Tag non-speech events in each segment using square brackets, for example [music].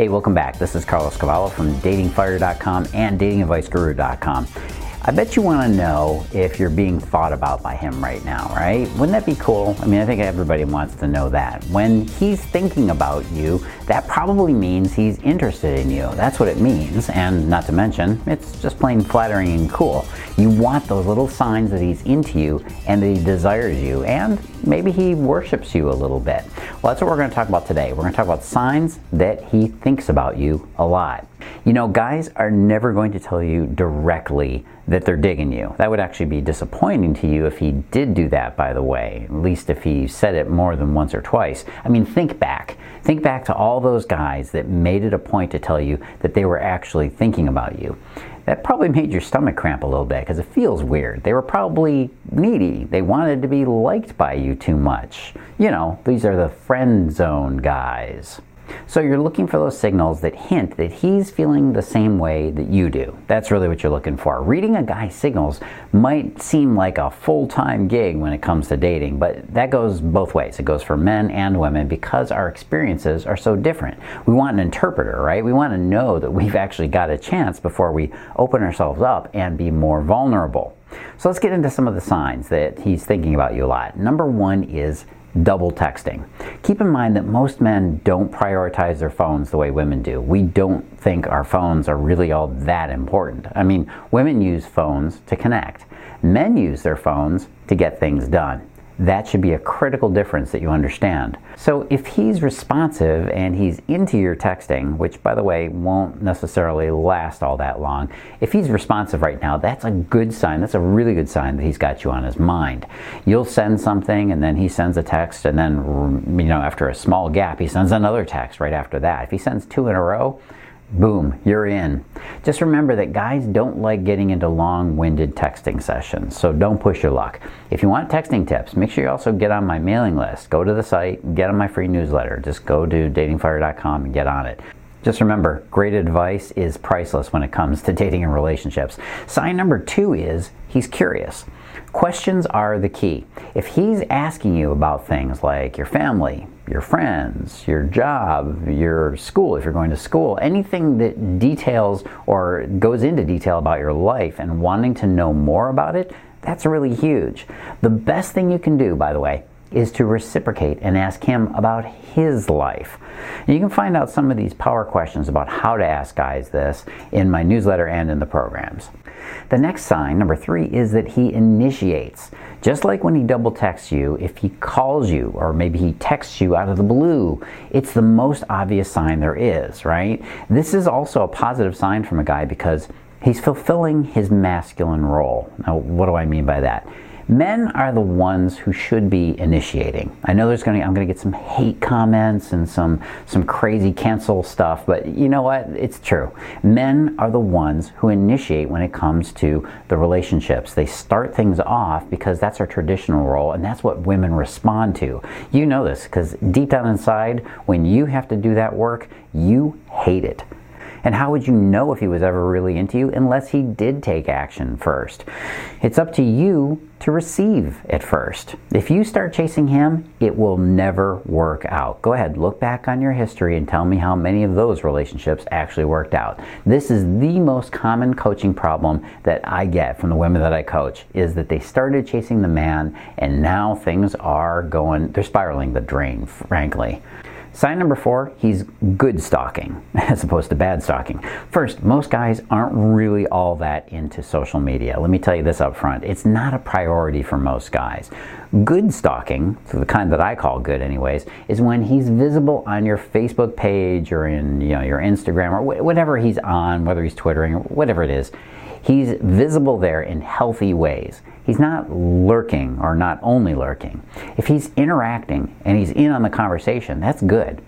Hey, welcome back. This is Carlos Cavallo from datingfire.com and datingadviceguru.com. I bet you want to know if you're being thought about by him right now, right? Wouldn't that be cool? I mean, I think everybody wants to know that. When he's thinking about you, that probably means he's interested in you. That's what it means. And not to mention, it's just plain flattering and cool. You want those little signs that he's into you and that he desires you, and maybe he worships you a little bit. Well, that's what we're going to talk about today. We're going to talk about signs that he thinks about you a lot. You know, guys are never going to tell you directly that they're digging you. That would actually be disappointing to you if he did do that, by the way, at least if he said it more than once or twice. I mean, think back. Think back to all those guys that made it a point to tell you that they were actually thinking about you. That probably made your stomach cramp a little bit because it feels weird. They were probably needy. They wanted to be liked by you too much. You know, these are the friend zone guys. So you're looking for those signals that hint that he's feeling the same way that you do. That's really what you're looking for. Reading a guy's signals might seem like a full time gig when it comes to dating, but that goes both ways. It goes for men and women because our experiences are so different. We want an interpreter, right? We want to know that we've actually got a chance before we open ourselves up and be more vulnerable. So let's get into some of the signs that he's thinking about you a lot. Number one is double texting. Keep in mind that most men don't prioritize their phones the way women do. We don't think our phones are really all that important. I mean, women use phones to connect. Men use their phones to get things done. That should be a critical difference that you understand. So if he's responsive and he's into your texting, which by the way won't necessarily last all that long, if he's responsive right now, that's a good sign. That's a really good sign that he's got you on his mind. You'll send something and then he sends a text and then you know after a small gap he sends another text right after that. If he sends two in a row, Boom, you're in. Just remember that guys don't like getting into long winded texting sessions, so don't push your luck. If you want texting tips, make sure you also get on my mailing list. Go to the site, get on my free newsletter. Just go to datingfire.com and get on it. Just remember, great advice is priceless when it comes to [laughs] dating and relationships. Sign number two is he's curious. Questions are the key. If he's asking you about things like your family, your friends, your job, your school, if you're going to school, anything that details or goes into detail about your life and wanting to know more about it, that's really huge. The best thing you can do, by the way, is to reciprocate and ask him about his life. And you can find out some of these power questions about how to ask guys this in my newsletter and in the programs. The next sign, number three, is that he initiates. Just like when he double texts you, if he calls you or maybe he texts you out of the blue, it's the most obvious sign there is, right? This is also a positive sign from a guy because he's fulfilling his masculine role. Now, what do I mean by that? Men are the ones who should be initiating. I know there's going to I'm going to get some hate comments and some some crazy cancel stuff, but you know what? It's true. Men are the ones who initiate when it comes to the relationships. They start things off because that's our traditional role and that's what women respond to. You know this because deep down inside when you have to do that work, you hate it. And how would you know if he was ever really into you unless he did take action first? It's up to you to receive at first. If you start chasing him, it will never work out. Go ahead, look back on your history and tell me how many of those relationships actually worked out. This is the most common coaching problem that I get from the women that I coach is that they started chasing the man and now things are going, they're spiraling the drain, frankly. Sign number four, he's good stalking [laughs] as opposed to bad stalking. First, most guys aren't really all that into social media. Let me tell you this up front. It's not a priority for most guys. Good stalking, so the kind that I call good anyways, is when he's visible on your Facebook page or in you know your Instagram or whatever he's on, whether he's twittering or whatever it is. He's visible there in healthy ways. He's not lurking or not only lurking. If he's interacting and he's in on the conversation, that's good.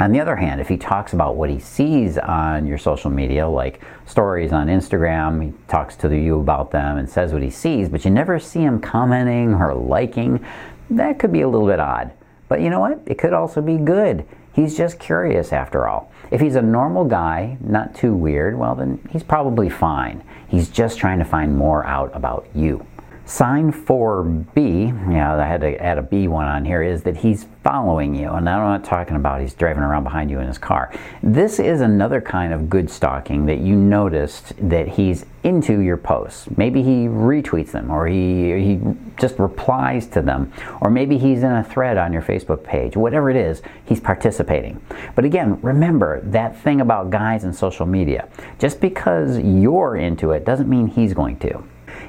On the other hand, if he talks about what he sees on your social media, like stories on Instagram, he talks to you about them and says what he sees, but you never see him commenting or liking, that could be a little bit odd. But you know what? It could also be good. He's just curious after all. If he's a normal guy, not too weird, well, then he's probably fine. He's just trying to find more out about you. Sign 4B, yeah, I had to add a B one on here, is that he's following you. And I'm not talking about he's driving around behind you in his car. This is another kind of good stalking that you noticed that he's into your posts. Maybe he retweets them or he, he just replies to them. Or maybe he's in a thread on your Facebook page. Whatever it is, he's participating. But again, remember that thing about guys and social media. Just because you're into it doesn't mean he's going to.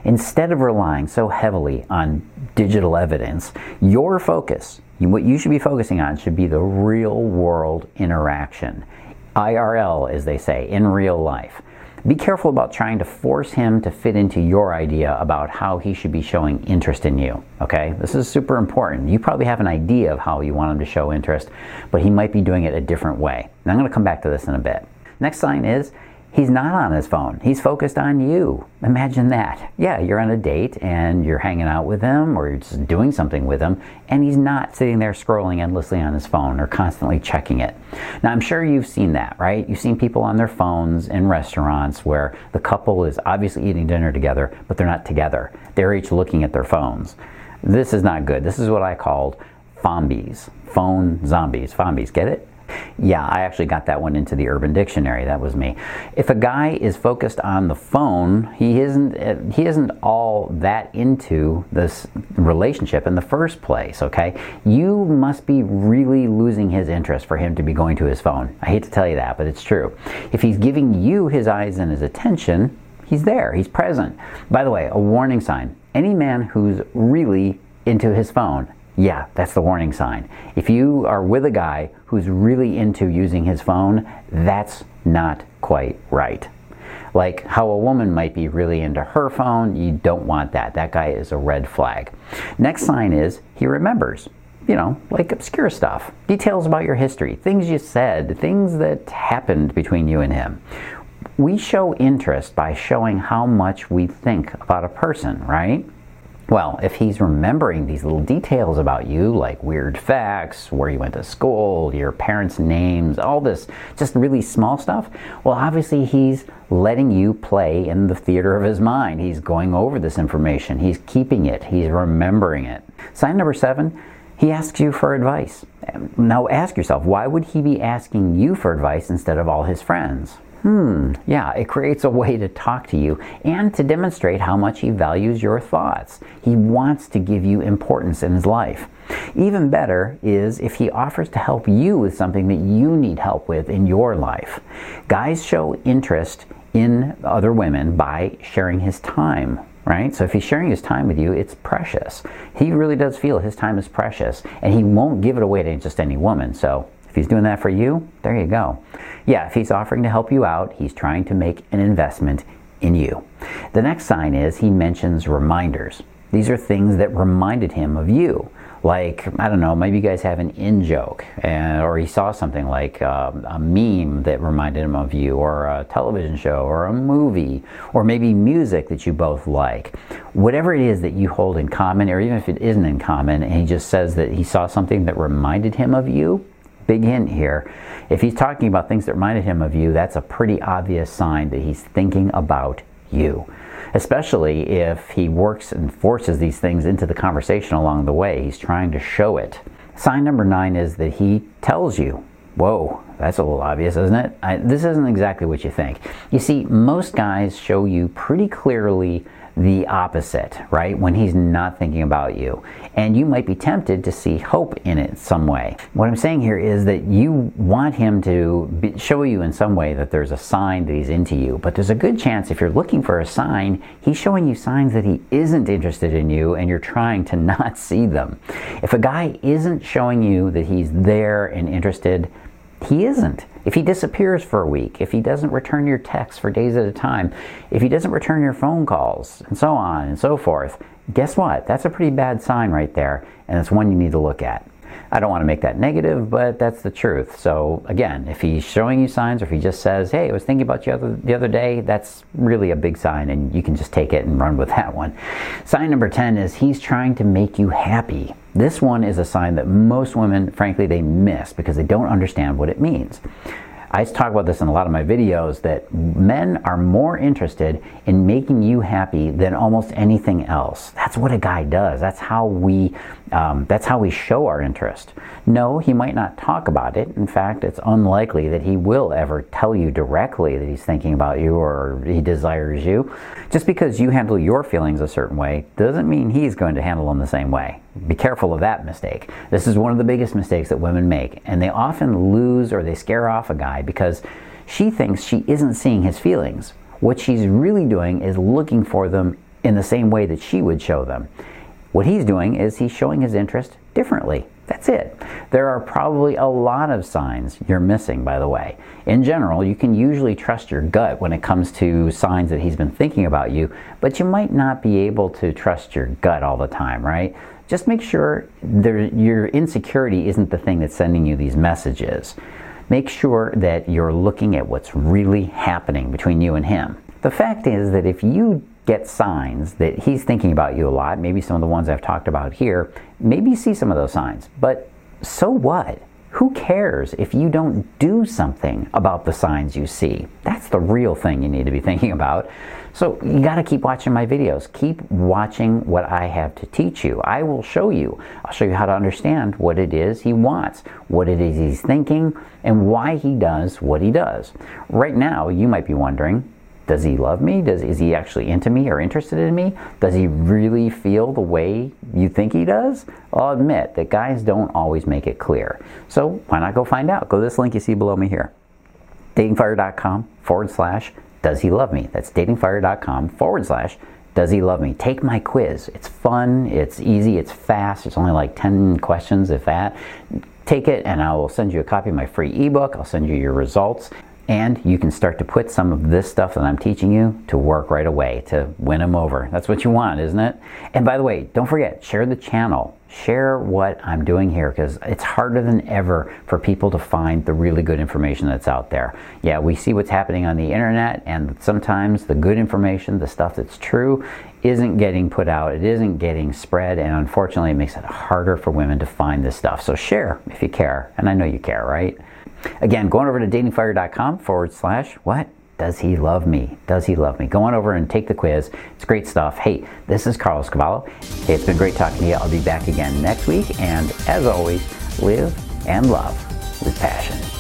Instead of relying so heavily on digital evidence, your focus, what you should be focusing on, should be the real world interaction. IRL, as they say, in real life. Be careful about trying to force him to fit into your idea about how he should be showing interest in you. Okay? This is super important. You probably have an idea of how you want him to show interest, but he might be doing it a different way. And I'm going to come back to this in a bit. Next sign is He's not on his phone. He's focused on you. Imagine that. Yeah, you're on a date and you're hanging out with him or you're just doing something with him, and he's not sitting there scrolling endlessly on his phone or constantly checking it. Now, I'm sure you've seen that, right? You've seen people on their phones in restaurants where the couple is obviously eating dinner together, but they're not together. They're each looking at their phones. This is not good. This is what I called fombies. Phone zombies. Fombies. Get it? Yeah, I actually got that one into the Urban Dictionary. That was me. If a guy is focused on the phone, he isn't eh, he isn't all that into this relationship in the first place, okay? You must be really losing his interest for him to be going to his phone. I hate to tell you that, but it's true. If he's giving you his eyes and his attention, he's there, he's present. By the way, a warning sign. Any man who's really into his phone yeah, that's the warning sign. If you are with a guy who's really into using his phone, that's not quite right. Like how a woman might be really into her phone, you don't want that. That guy is a red flag. Next sign is he remembers. You know, like obscure stuff, details about your history, things you said, things that happened between you and him. We show interest by showing how much we think about a person, right? Well, if he's remembering these little details about you, like weird facts, where you went to school, your parents' names, all this just really small stuff, well, obviously he's letting you play in the theater of his mind. He's going over this information, he's keeping it, he's remembering it. Sign number seven, he asks you for advice. Now ask yourself, why would he be asking you for advice instead of all his friends? Hmm, yeah, it creates a way to talk to you and to demonstrate how much he values your thoughts. He wants to give you importance in his life. Even better is if he offers to help you with something that you need help with in your life. Guys show interest in other women by sharing his time right? So if he's sharing his time with you, it's precious. He really does feel his time is precious, and he won't give it away to just any woman. So he's doing that for you, there you go. Yeah, if he's offering to help you out, he's trying to make an investment in you. The next sign is he mentions reminders. These are things that reminded him of you. Like, I don't know, maybe you guys have an in joke, uh, or he saw something like uh, a meme that reminded him of you, or a television show, or a movie, or maybe music that you both like. Whatever it is that you hold in common, or even if it isn't in common, and he just says that he saw something that reminded him of you, big hint here. If he's talking about things that reminded him of you, that's a pretty obvious sign that he's thinking about you. Especially if he works and forces these things into the conversation along the way. He's trying to show it. Sign number nine is that he tells you, Whoa, that's a little obvious, isn't it? I, this isn't exactly what you think. You see, most guys show you pretty clearly the opposite, right? When he's not thinking about you. And you might be tempted to see hope in it some way. What I'm saying here is that you want him to be, show you in some way that there's a sign that he's into you. But there's a good chance if you're looking for a sign, he's showing you signs that he isn't interested in you and you're trying to [laughs] not see them. If a guy isn't showing you that he's there and interested, he isn't. If he disappears for a week, if he doesn't return your texts for days at a time, if he doesn't return your phone calls, and so on and so forth, guess what? That's a pretty bad sign right there, and it's one you need to look at. I don't want to make that negative, but that's the truth. So again, if he's showing you signs or if he just says, hey, I was thinking about you other, the other day, that's really a big sign and you can just take it and run with [laughs] that one. Sign number 10 is he's trying to make you happy. This one is a sign that most women, frankly, they miss because they don't understand what it means. I talk about this in a lot of my videos that men are more interested in making you happy than almost anything else. That's what a guy does. That's how we um, that's how we show our interest. No, he might not talk about it. In fact, it's unlikely that he will ever tell you directly that he's thinking about you or he desires you. Just because you handle your feelings a certain way doesn't mean he's going to handle them the same way. Be careful of that mistake. This is one of the biggest mistakes that women make, and they often lose or they scare off a guy because she thinks she isn't seeing his feelings. What she's really doing is looking for them in the same way that she would show them. What he's doing is he's showing his interest differently. That's it. There are probably a lot of signs you're missing, by the way. In general, you can usually trust your gut when it comes to signs that he's been thinking about you, but you might not be able to trust your gut all the time, right? Just make sure there, your insecurity isn't the thing that's sending you these messages. Make sure that you're looking at what's really happening between you and him. The fact is that if you get signs that he's thinking about you a lot, maybe some of the ones I've talked about here, maybe you see some of those signs. But so what? Who cares if you don't do something about the signs you see? That's the real thing you need to be [laughs] thinking about. So you got to keep watching my videos. Keep watching what I have to teach you. I will show you. I'll show you how to understand what it is he wants, what it is he's thinking, and why he does what he does. Right now, you might be wondering, does he love me? Does is he actually into me or interested in me? Does he really feel the way you think he does? I'll admit that guys don't always make it clear. So why not go find out? Go to this link you see below me here. Datingfire.com forward slash does he love me? That's datingfire.com forward slash does he love me? Take my quiz. It's fun, it's easy, it's fast. It's only like 10 questions, if that. Take it, and I will send you a copy of my free ebook. I'll send you your results and you can start to put some of this stuff that I'm teaching you to work right away to win them over. That's what you want, isn't it? And by the way, don't forget, share the channel. Share what I'm doing here because it's harder than ever for people to find the really good information that's out there. Yeah, we see what's happening on the internet, and sometimes the good information, the stuff that's true, isn't getting put out, it isn't getting spread, and unfortunately, it makes it harder for women to find this stuff. So share if you care, and I know you care, right? Again, going over to datingfire.com forward slash what? Does he love me? Does he love me? Go on over and take the quiz. It's great stuff. Hey, this is Carlos Cavallo. Hey, it's been great talking to you. I'll be back again next week. And as always, live and love with passion.